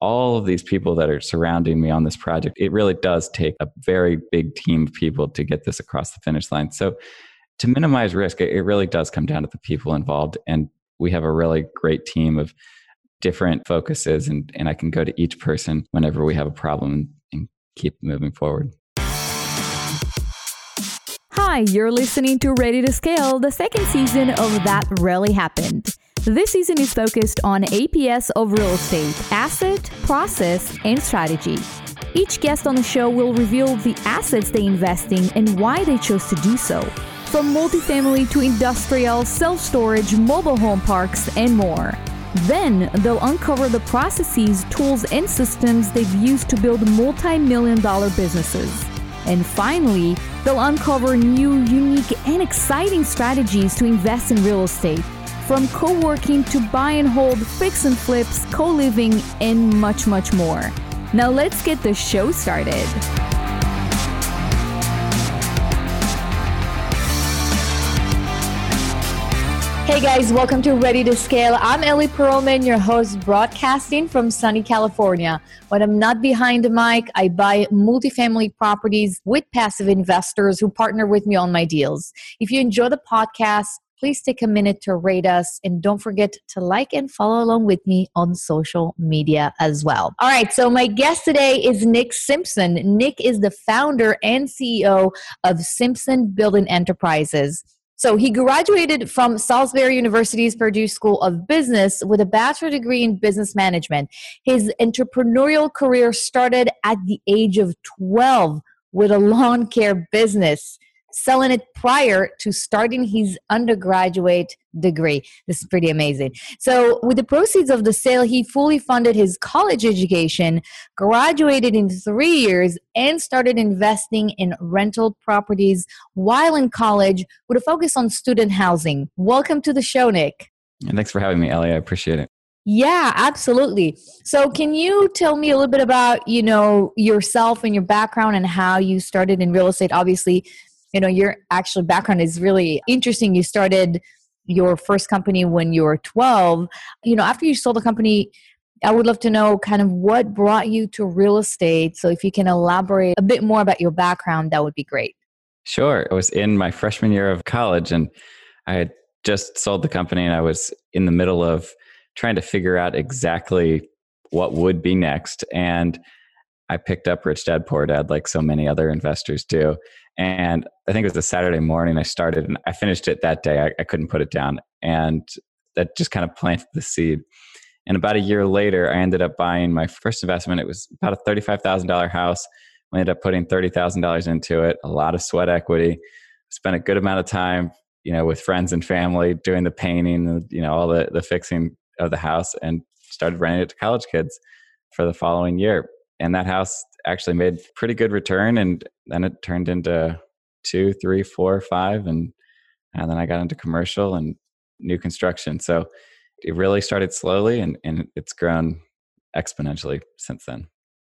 all of these people that are surrounding me on this project. It really does take a very big team of people to get this across the finish line. So, to minimize risk, it really does come down to the people involved. And we have a really great team of different focuses, and, and I can go to each person whenever we have a problem and, keep moving forward. Hi, you're listening to Ready to Scale, the second season of That Really Happened. This season is focused on APS of real estate, asset, process, and strategy. Each guest on the show will reveal the assets they invest in and why they chose to do so. From multifamily to industrial, self storage, mobile home parks, and more. Then they'll uncover the processes, tools, and systems they've used to build multi million dollar businesses. And finally, they'll uncover new, unique, and exciting strategies to invest in real estate from co working to buy and hold, fix and flips, co living, and much, much more. Now let's get the show started. Hey guys, welcome to Ready to Scale. I'm Ellie Perlman, your host, broadcasting from sunny California. When I'm not behind the mic, I buy multifamily properties with passive investors who partner with me on my deals. If you enjoy the podcast, please take a minute to rate us and don't forget to like and follow along with me on social media as well. All right, so my guest today is Nick Simpson. Nick is the founder and CEO of Simpson Building Enterprises. So he graduated from Salisbury University's Perdue School of Business with a bachelor degree in business management. His entrepreneurial career started at the age of 12 with a lawn care business selling it prior to starting his undergraduate degree. This is pretty amazing. So, with the proceeds of the sale, he fully funded his college education, graduated in three years, and started investing in rental properties while in college with a focus on student housing. Welcome to the show, Nick. And thanks for having me, Ellie. I appreciate it. Yeah, absolutely. So can you tell me a little bit about, you know, yourself and your background and how you started in real estate? Obviously, you know your actual background is really interesting. You started your first company when you were 12 you know after you sold the company i would love to know kind of what brought you to real estate. So if you can elaborate a bit more about your background that would be great. Sure. It was in my freshman year of college and i had just sold the company and i was in the middle of trying to figure out exactly what would be next. And I picked up Rich Dad Poor Dad like so many other investors do. And I think it was a Saturday morning I started and I finished it that day. I, I couldn't put it down. And that just kind of planted the seed. And about a year later, I ended up buying my first investment. It was about a $35,000 house. We ended up putting $30,000 into it, a lot of sweat equity. Spent a good amount of time, you know, with friends and family doing the painting, you know, all the, the fixing of the house and started renting it to college kids for the following year and that house actually made pretty good return and then it turned into two three four five and and then i got into commercial and new construction. So it really started slowly and, and it's grown exponentially since then.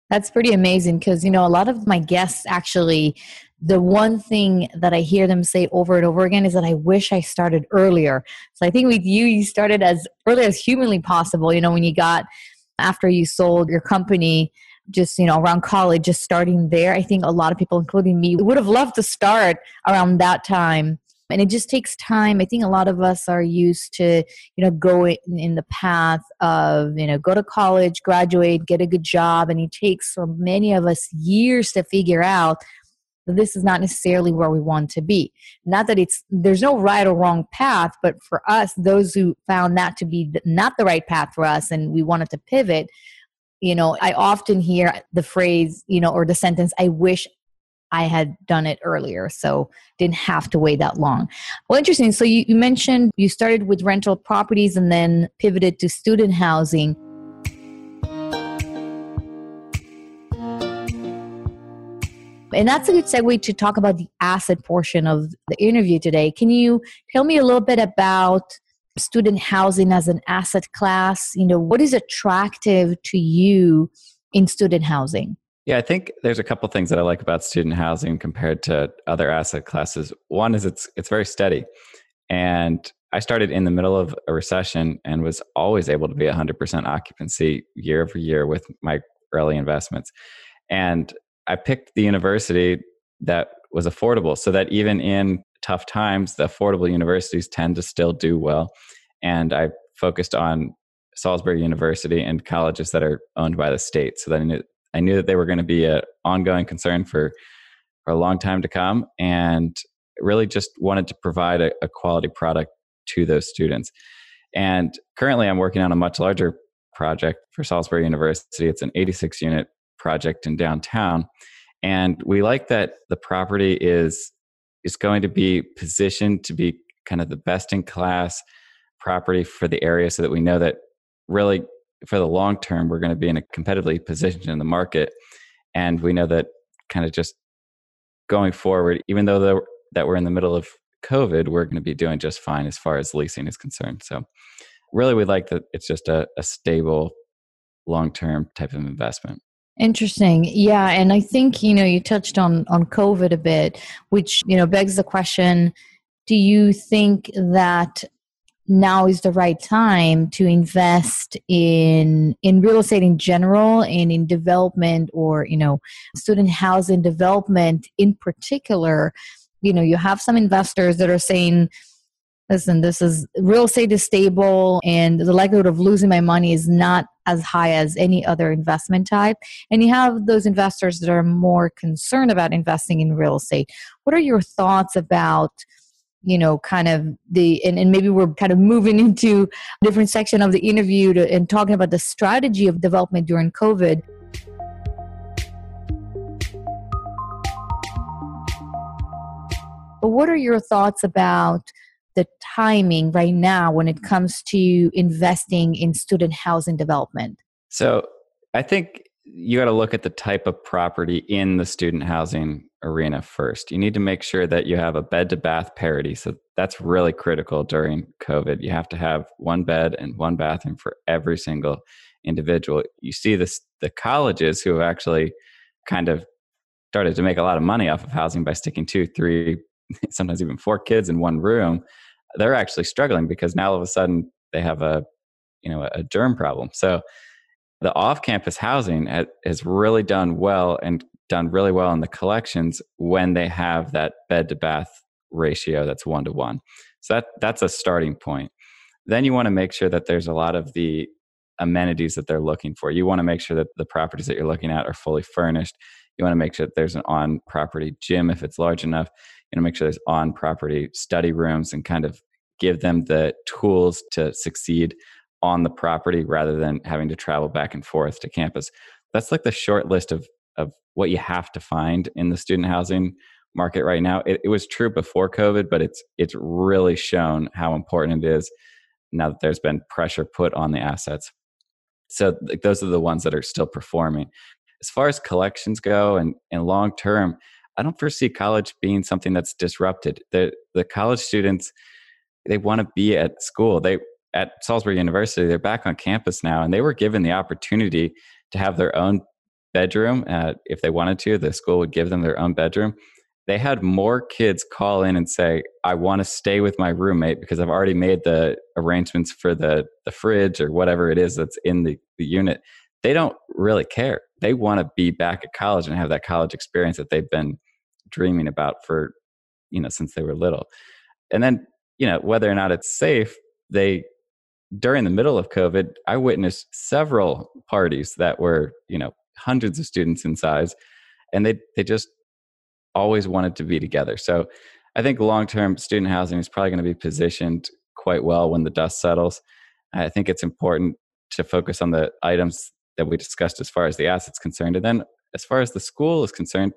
That's pretty amazing because you know a lot of my guests actually the one thing that i hear them say over and over again is that i wish i started earlier. So i think with you you started as early as humanly possible you know when you got after you sold your company just you know around college just starting there i think a lot of people including me would have loved to start around that time. And it just takes time. I think a lot of us are used to you know going in the path of you know go to college graduate get a good job and it takes for many of us years to figure out that this is not necessarily where we want to be. Not that it's there's no right or wrong path but for us those who found that to be not the right path for us and we wanted to pivot you know i often hear the phrase you know or the sentence i wish i had done it earlier so didn't have to wait that long. Well interesting. So you, you mentioned you started with rental properties and then pivoted to student housing. And that's a good segue to talk about the asset portion of the interview today. Can you tell me a little bit about student housing as an asset class? You know, what is attractive to you in student housing? Yeah, I think there's a couple things that I like about student housing compared to other asset classes. One is it's it's very steady. And I started in the middle of a recession and was always able to be 100% occupancy year over year with my early investments. And I picked the university that was affordable so that even in tough times, the affordable universities tend to still do well. And I focused on Salisbury University and colleges that are owned by the state. So knew, I knew that they were going to be an ongoing concern for, for a long time to come. And really just wanted to provide a, a quality product to those students. And currently, I'm working on a much larger project for Salisbury University. It's an 86 unit project in downtown. And we like that the property is is going to be positioned to be kind of the best in class property for the area so that we know that really for the long term we're going to be in a competitively positioned in the market. And we know that kind of just going forward even though the, that we're in the middle of covid we're going to be doing just fine as far as leasing is concerned. So really we like that it's just a, a stable long term type of investment Interesting. Yeah, and I think you know you touched on on COVID a bit, which you know begs the question: Do you think that now is the right time to invest in in real estate in general and in development or you know student housing development in particular? You know, you have some investors that are saying listen, this is real estate is stable and the likelihood of losing my money is not as high as any other investment type. And you have those investors that are more concerned about investing in real estate. What are your thoughts about? you know kind of the and, and maybe we're kind of moving into a different section of the interview to, and talking about the strategy of development during covid but what are your thoughts about the timing right now when it comes to investing in student housing development? So I think you got to look at the type of property in the student housing arena first. You need to make sure that you have a bed to bath parity. So that's really critical during COVID. You have to have one bed and one bathroom for every single individual. You see this the colleges who have actually kind of started to make a lot of money off of housing by sticking two, three, sometimes even four kids in one room they're actually struggling because now all of a sudden they have a you know a germ problem. So the off-campus housing has really done well and done really well in the collections when they have that bed to bath ratio that's one to one so that that's a starting point. Then you want to make sure that there's a lot of the amenities that they're looking for. You want to make sure that the properties that you're looking at are fully furnished. You want to make sure that there's an on property gym if it's large enough you know make sure there's on property study rooms and kind of give them the tools to succeed on the property rather than having to travel back and forth to campus. That's like the short list of of what you have to find in the student housing market right now. It, it was true before covid but it's it's really shown how important it is now that there's been pressure put on the assets. So like, those are the ones that are still performing. As far as collections go and, and long term I don't foresee college being something that's disrupted. The the college students they want to be at school. They at Salisbury University, they're back on campus now, and they were given the opportunity to have their own bedroom uh, if they wanted to. The school would give them their own bedroom. They had more kids call in and say, "I want to stay with my roommate because I've already made the arrangements for the the fridge or whatever it is that's in the, the unit." They don't really care. They want to be back at college and have that college experience that they've been dreaming about for you know since they were little. And then you know whether or not it's safe they during the middle of covid i witnessed several parties that were you know hundreds of students in size and they they just always wanted to be together. So i think long term student housing is probably going to be positioned quite well when the dust settles. I think it's important to focus on the items that we discussed as far as the assets concerned and then as far as the school is concerned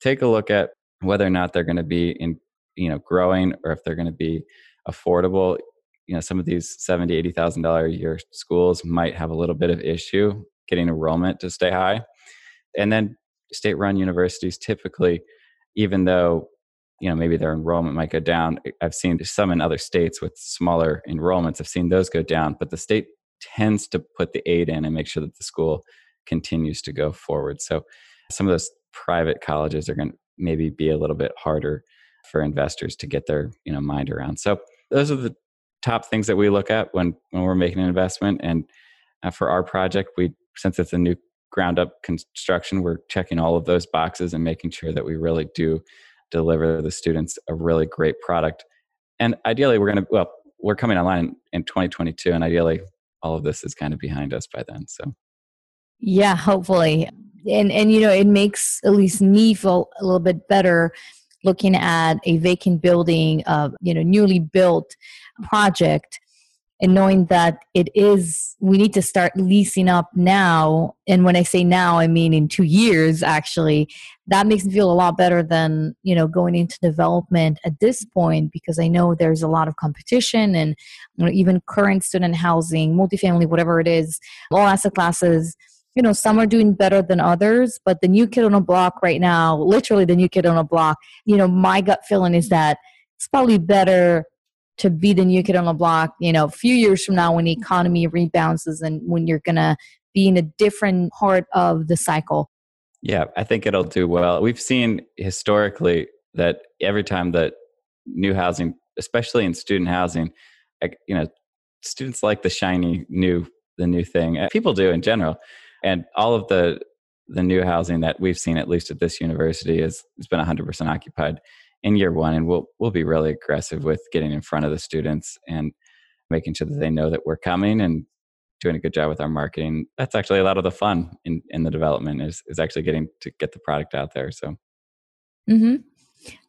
take a look at whether or not they're going to be in you know growing or if they're going to be affordable. You know some of these seventy eighty thousand dollar a year schools might have a little bit of issue getting enrollment to stay high. And then state run universities typically even though you know maybe their enrollment might go down i've seen some in other states with smaller enrollments i've seen those go down but the state tends to put the aid in and make sure that the school continues to go forward. So some of those private colleges are going to maybe be a little bit harder for investors to get their you know mind around. So those are the top things that we look at when when we're making an investment. And uh, for our project, we since it's a new ground up construction, we're checking all of those boxes and making sure that we really do deliver the students a really great product. And ideally, we're going to well, we're coming online in 2022, and ideally, all of this is kind of behind us by then. So, yeah, hopefully, and and you know, it makes at least me feel a little bit better looking at a vacant building, uh, you know, newly built project and knowing that it is we need to start leasing up now. And when i say now i mean in two years actually. That makes me feel a lot better than you know going into development at this point because i know there's a lot of competition and you know, even current student housing multifamily whatever it is all asset classes you know some are doing better than others but the new kid on a block right now literally the new kid on a block you know my gut feeling is that it's probably better to be the new kid on the block, you know, a few years from now when the economy rebounds and when you're going to be in a different part of the cycle? Yeah, I think it'll do well. We've seen historically that every time that new housing, especially in student housing, you know, students like the shiny new the new thing. Uh, people do in general. And all of the the new housing that we've seen at least at this university is has been 100% occupied in year one and we'll we'll be really aggressive with getting in front of the students and making sure that they know that we're coming and doing a good job with our marketing that's actually a lot of the fun in in the development is is actually getting to get the product out there so mm-hmm.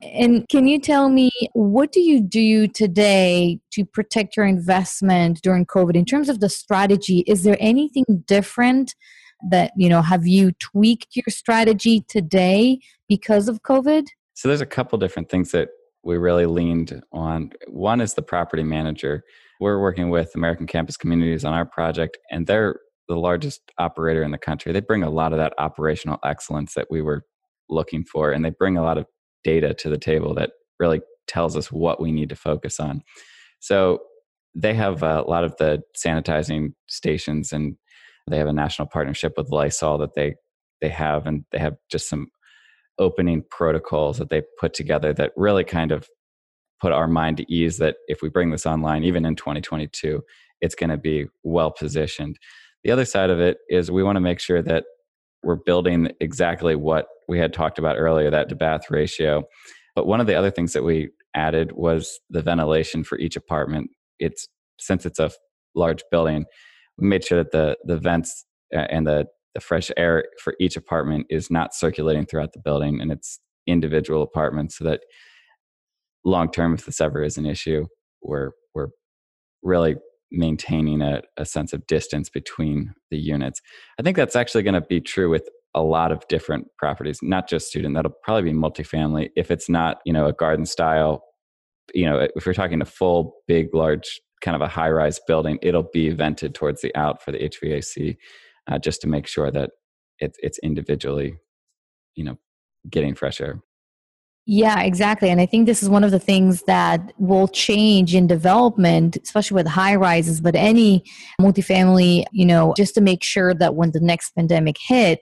And can you tell me what do you do today to protect your investment during covid in terms of the strategy is there anything different that you know have you tweaked your strategy today because of covid so there's a couple different things that we really leaned on. One is the property manager. We're working with American Campus Communities on our project, and they're the largest operator in the country. They bring a lot of that operational excellence that we were looking for, and they bring a lot of data to the table that really tells us what we need to focus on. So they have a lot of the sanitizing stations, and they have a national partnership with Lysol that they they have, and they have just some opening protocols that they put together that really kind of put our mind to ease that if we bring this online, even in 2022, it's going to be well positioned. The other side of it is we want to make sure that we're building exactly what we had talked about earlier that to bath ratio. But one of the other things that we added was the ventilation for each apartment. It's since it's a large building, we made sure that the the vents and the the fresh air for each apartment is not circulating throughout the building and it's individual apartments so that long term if this ever is an issue we're we're really maintaining a, a sense of distance between the units i think that's actually going to be true with a lot of different properties not just student that'll probably be multifamily if it's not you know a garden style you know if we're talking a full big large kind of a high rise building it'll be vented towards the out for the hvac uh, just to make sure that it's it's individually, you know, getting fresh air. Yeah, exactly. And I think this is one of the things that will change in development, especially with high rises, but any multifamily, you know, just to make sure that when the next pandemic hit,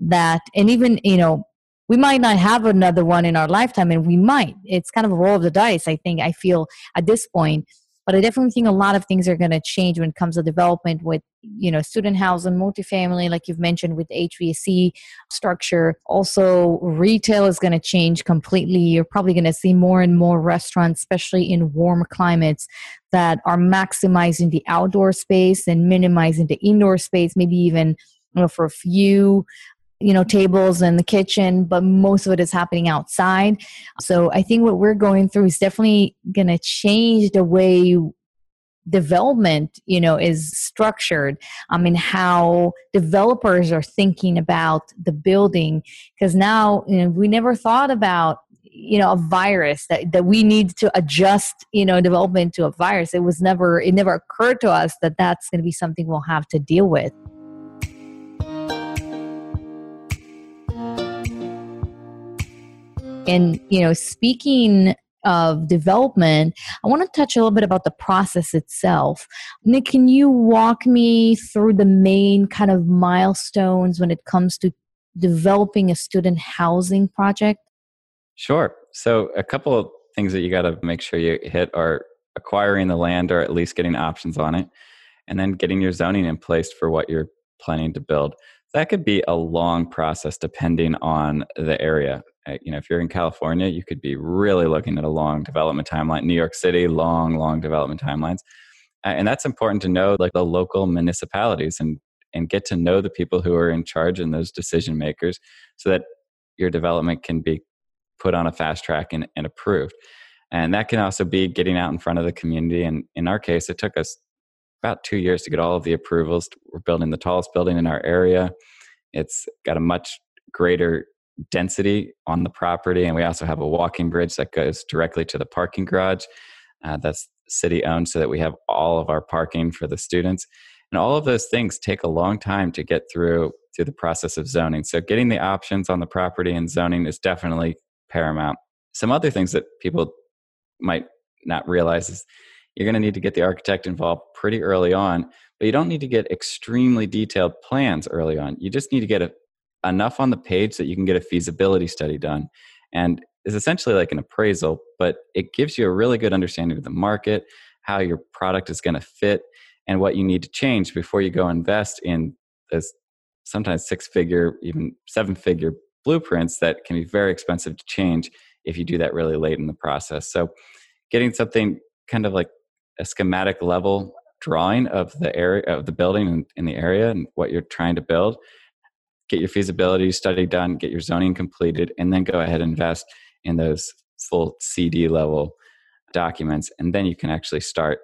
that, and even, you know, we might not have another one in our lifetime, and we might. It's kind of a roll of the dice, I think, I feel at this point but I definitely think a lot of things are going to change when it comes to development with, you know, student housing, multifamily, like you've mentioned with HVAC structure. Also, retail is going to change completely. You're probably going to see more and more restaurants, especially in warm climates, that are maximizing the outdoor space and minimizing the indoor space, maybe even you know, for a few you know tables in the kitchen but most of it is happening outside. So i think what we're going through is definitely going to change the way development you know is structured. I mean how developers are thinking about the building because now you know, we never thought about you know a virus that, that we need to adjust you know development to a virus. It was never it never occurred to us that that's going to be something we'll have to deal with And, you know, speaking of development, I want to touch a little bit about the process itself. Nick, can you walk me through the main kind of milestones when it comes to developing a student housing project? Sure. So, a couple of things that you got to make sure you hit are acquiring the land or at least getting options on it, and then getting your zoning in place for what you're planning to build. That could be a long process depending on the area. You know, if you're in California, you could be really looking at a long development timeline. New York City, long, long development timelines. And that's important to know, like the local municipalities and and get to know the people who are in charge and those decision makers so that your development can be put on a fast track and, and approved. And that can also be getting out in front of the community. And in our case, it took us about two years to get all of the approvals. We're building the tallest building in our area. It's got a much greater density on the property. And we also have a walking bridge that goes directly to the parking garage. Uh, that's city owned so that we have all of our parking for the students. And all of those things take a long time to get through through the process of zoning. So getting the options on the property and zoning is definitely paramount. Some other things that people might not realize is you're going to need to get the architect involved pretty early on, but you don't need to get extremely detailed plans early on. You just need to get a, enough on the page that you can get a feasibility study done. And is essentially like an appraisal, but it gives you a really good understanding of the market, how your product is going to fit, and what you need to change before you go invest in those sometimes six figure, even seven figure blueprints that can be very expensive to change if you do that really late in the process. So, getting something kind of like a schematic level drawing of the area of the building in, in the area and what you're trying to build get your feasibility study done get your zoning completed and then go ahead and invest in those full cd level documents and then you can actually start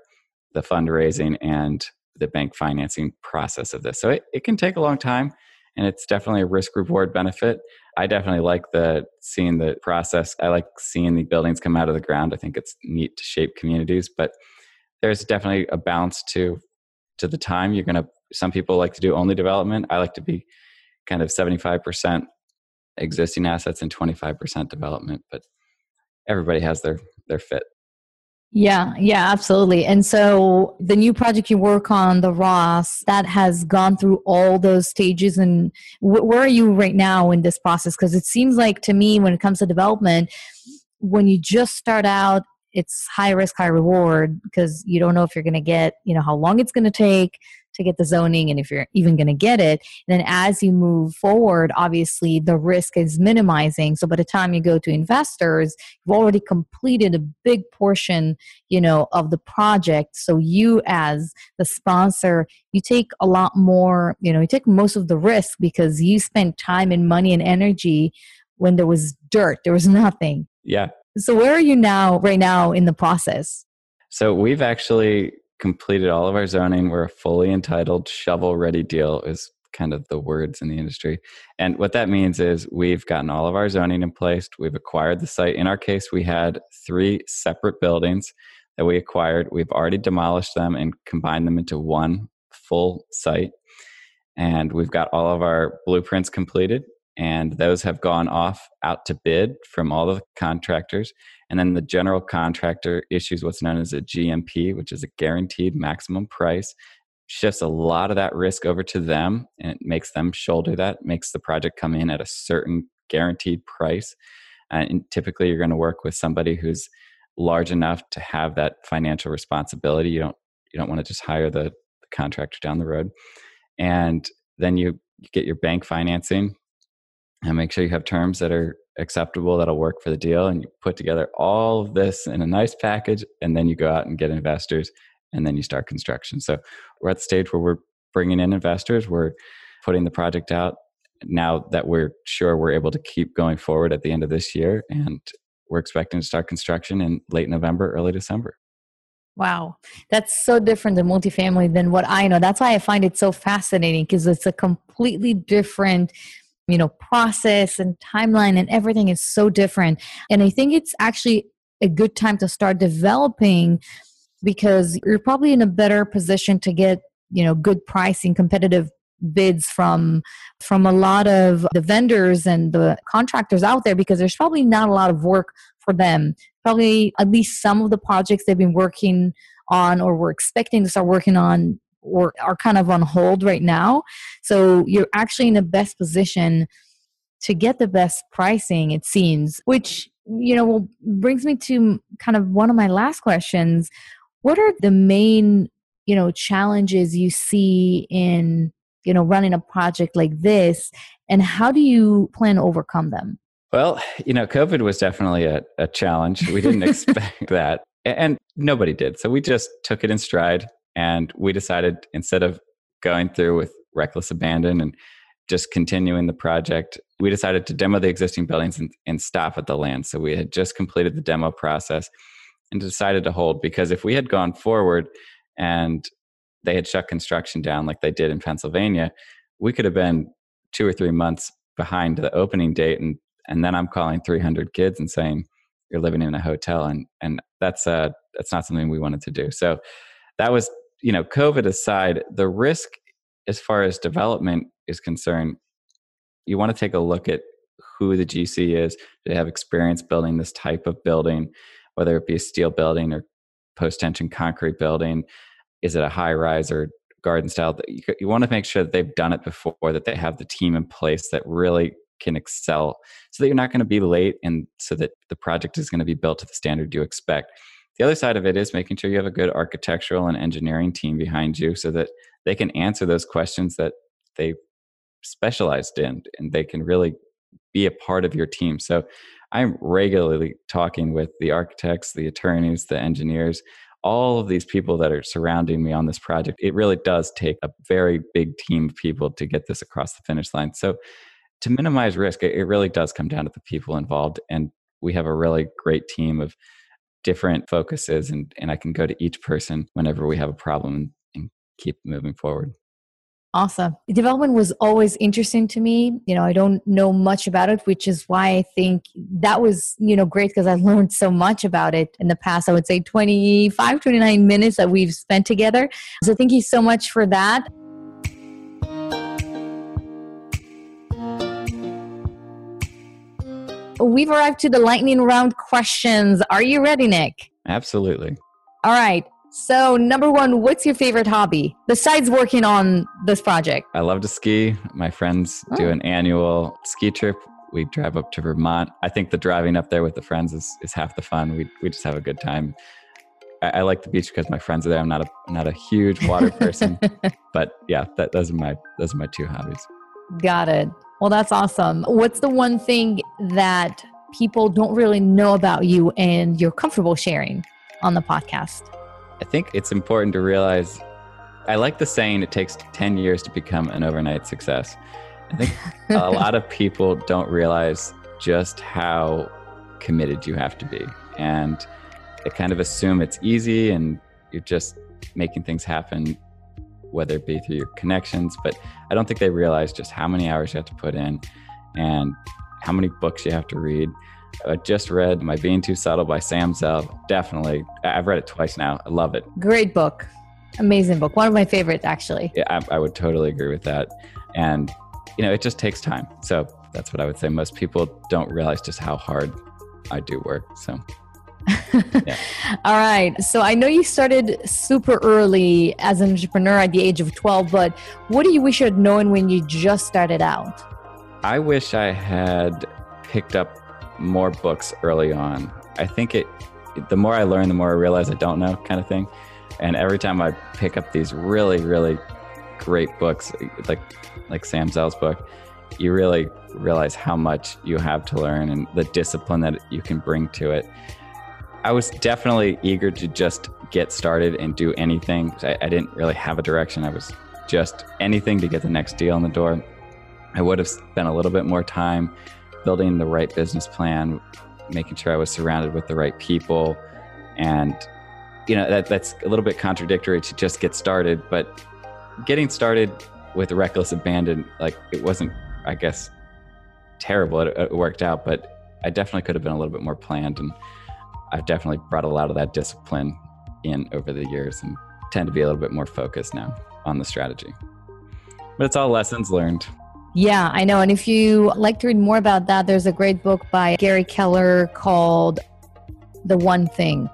the fundraising and the bank financing process of this. So it, it can take a long time and it's definitely a risk reward benefit. I definitely like the seeing the process. I like seeing the buildings come out of the ground. I think it's neat to shape communities, but there's definitely a balance to to the time you're going to some people like to do only development. I like to be kind of 75% existing assets and 25% development, but everybody has their their fit. Yeah, yeah, absolutely. And so the new project you work on, the Ross, that has gone through all those stages. And wh- where are you right now in this process? Because it seems like to me, when it comes to development, when you just start out, it's high risk, high reward because you don't know if you're going to get, you know, how long it's going to take to get the zoning and if you're even going to get it. And then as you move forward, obviously the risk is minimizing. So by the time you go to investors, you've already completed a big portion, you know, of the project. So you as the sponsor, you take a lot more, you know, you take most of the risk because you spent time and money and energy when there was dirt, there was nothing. Yeah. So where are you now right now in the process? So we've actually completed all of our zoning. We're a fully entitled shovel ready deal is kind of the words in the industry. And what that means is we've gotten all of our zoning in place. We've acquired the site. In our case, we had three separate buildings that we acquired. We've already demolished them and combined them into one full site. And we've got all of our blueprints completed and those have gone off out to bid from all of the contractors and then the general contractor issues what's known as a gmp which is a guaranteed maximum price. Shifts a lot of that risk over to them and it makes them shoulder that makes the project come in at a certain guaranteed price. And typically you're going to work with somebody who's large enough to have that financial responsibility. You don't you don't want to just hire the, the contractor down the road. And then you, you get your bank financing and make sure you have terms that are acceptable that'll work for the deal and you put together all of this in a nice package and then you go out and get investors and then you start construction. So we're at the stage where we're bringing in investors we're putting the project out now that we're sure we're able to keep going forward at the end of this year and we're expecting to start construction in late november early december. Wow, that's so different than multifamily than what I know. That's why I find it so fascinating because it's a completely different you know process and timeline and everything is so different. And i think it's actually a good time to start developing because you're probably in a better position to get you know good pricing competitive bids from from a lot of the vendors and the contractors out there because there's probably not a lot of work for them. Probably at least some of the projects they've been working on or were expecting to start working on or are kind of on hold right now. So you're actually in the best position to get the best pricing, it seems, which, you know, brings me to kind of one of my last questions. What are the main, you know, challenges you see in, you know, running a project like this and how do you plan to overcome them? Well, you know, COVID was definitely a, a challenge. We didn't expect that. And nobody did. So we just took it in stride and we decided instead of going through with reckless abandon and just continuing the project, we decided to demo the existing buildings and, and stop at the land. So we had just completed the demo process and decided to hold because if we had gone forward and they had shut construction down like they did in Pennsylvania, we could have been two or three months behind the opening date and and then I'm calling 300 kids and saying you're living in a hotel and and that's uh that's not something we wanted to do. So that was you know COVID aside, the risk as far as development is concerned, you want to take a look at who the GC is. Do they have experience building this type of building, whether it be a steel building or post tension concrete building? Is it a high rise or garden style? You, want to make sure that they've done it before, that they have the team in place that really can excel so that you're not going to be late and so that the project is going to be built to the standard you expect. The other side of it is making sure you have a good architectural and engineering team behind you so that they can answer those questions that they specialized in and they can really be a part of your team. So I'm regularly talking with the architects, the attorneys, the engineers, all of these people that are surrounding me on this project. It really does take a very big team of people to get this across the finish line. So to minimize risk, it really does come down to the people involved. And we have a really great team of different focuses and, and I can go to each person whenever we have a problem and keep moving forward. Awesome. Development was always interesting to me. You know, I don't know much about it, which is why I think that was, you know, great because I learned so much about it in the past. I would say 25, 29 minutes that we've spent together. So thank you so much for that. We've arrived to the lightning round questions. Are you ready, Nick? Absolutely. All right. So, number one, what's your favorite hobby besides working on this project? I love to ski. My friends oh. do an annual ski trip. We drive up to Vermont. I think the driving up there with the friends is, is half the fun. We, we just have a good time. I, I like the beach because my friends are there. I'm not a I'm not a huge water person, but yeah, that, those are my those are my two hobbies. Got it. Well, that's awesome. What's the one thing that people don't really know about you and you're comfortable sharing on the podcast? I think it's important to realize I like the saying it takes 10 years to become an overnight success. I think a lot of people don't realize just how committed you have to be. And they kind of assume it's easy and you're just making things happen whether it be through your connections. But I don't think they realize just how many hours you have to put in and how many books you have to read. I just read Am I Being Too Subtle by Sam Zell. Definitely. I've read it twice now. I love it. Great book. Amazing book. One of my favorites, actually. Yeah, I, I would totally agree with that. And, you know, it just takes time. So that's what I would say. Most people don't realize just how hard I do work. So yeah. All right. So I know you started super early as an entrepreneur at the age of 12, but what do you wish you had known when you just started out? I wish I had picked up more books early on. I think it, the more I learn, the more I realize I don't know, kind of thing. And every time I pick up these really, really great books, like like Sam Zell's book, you really realize how much you have to learn and the discipline that you can bring to it. I was definitely eager to just get started and do anything. I, I, didn't really have a direction. I was just anything to get the next deal in the door. I would have spent a little bit more time building the right business plan, making sure I was surrounded with the right people. And, you know, that, that's a little bit contradictory to just get started, but getting started with reckless abandon, like it wasn't, I guess, terrible. It, it worked out, but I definitely could have been a little bit more planned and I've definitely brought a lot of that discipline in over the years and tend to be a little bit more focused now on the strategy. But it's all lessons learned. Yeah, I know. And if you like to read more about that, there's a great book by Gary Keller called The One Thing.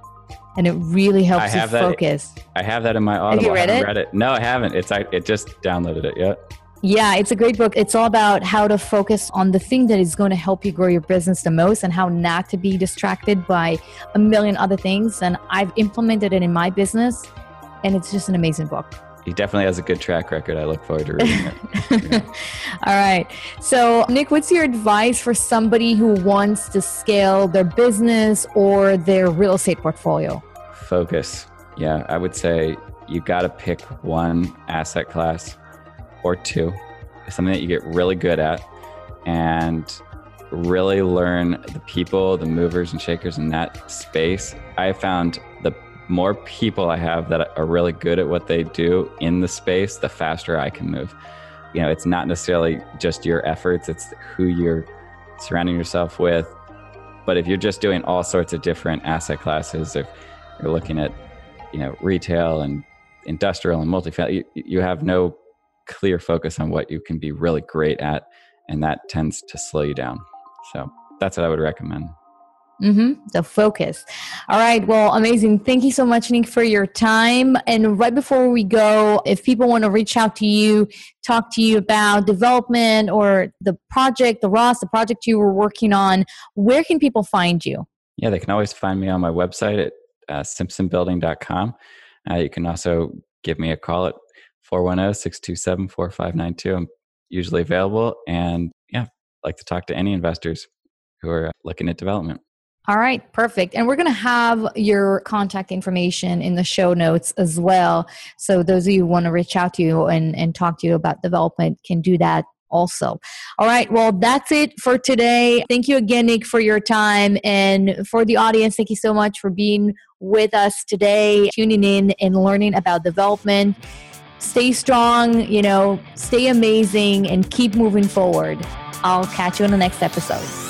And it really helps you that, focus. I have that in my Audible. Have you read I it? read it. No, I haven't. It's I it just downloaded it yet. Yeah, it's a great book. It's all about how to focus on the thing that is going to help you grow your business the most and how not to be distracted by a million other things. And I've implemented it in my business, and it's just an amazing book. He definitely has a good track record. I look forward to reading it. Yeah. all right. So, Nick, what's your advice for somebody who wants to scale their business or their real estate portfolio? Focus. Yeah, I would say you got to pick one asset class or two, something that you get really good at, and really learn the people, the movers and shakers in that space. I found the more people I have that are really good at what they do in the space, the faster I can move. You know, it's not necessarily just your efforts, it's who you're surrounding yourself with. But if you're just doing all sorts of different asset classes, if you're looking at, you know, retail and industrial and multifamily, you, you have no clear focus on what you can be really great at, and that tends to slow you down. So that's what I would recommend. Mm-hmm. The focus. All right. Well, amazing. Thank you so much, Nick, for your time. And right before we go, if people want to reach out to you, talk to you about development or the project, the Ross, the project you were working on, where can people find you? Yeah, they can always find me on my website at uh, simpsonbuilding.com. Uh, you can also give me a call at 410-627-4592. I'm usually available and yeah, like to talk to any investors who are uh, looking at development. All right, perfect. And we're going to have your contact information in the show notes as well. So those of you who want to reach out to you and, and talk to you about development can do that also. All right, well, that's it for today. Thank you again, Nick, for your time. And for the audience, thank you so much for being with us today, tuning in and learning about development. Stay strong, you know, stay amazing, and keep moving forward. I'll catch you in the next episode.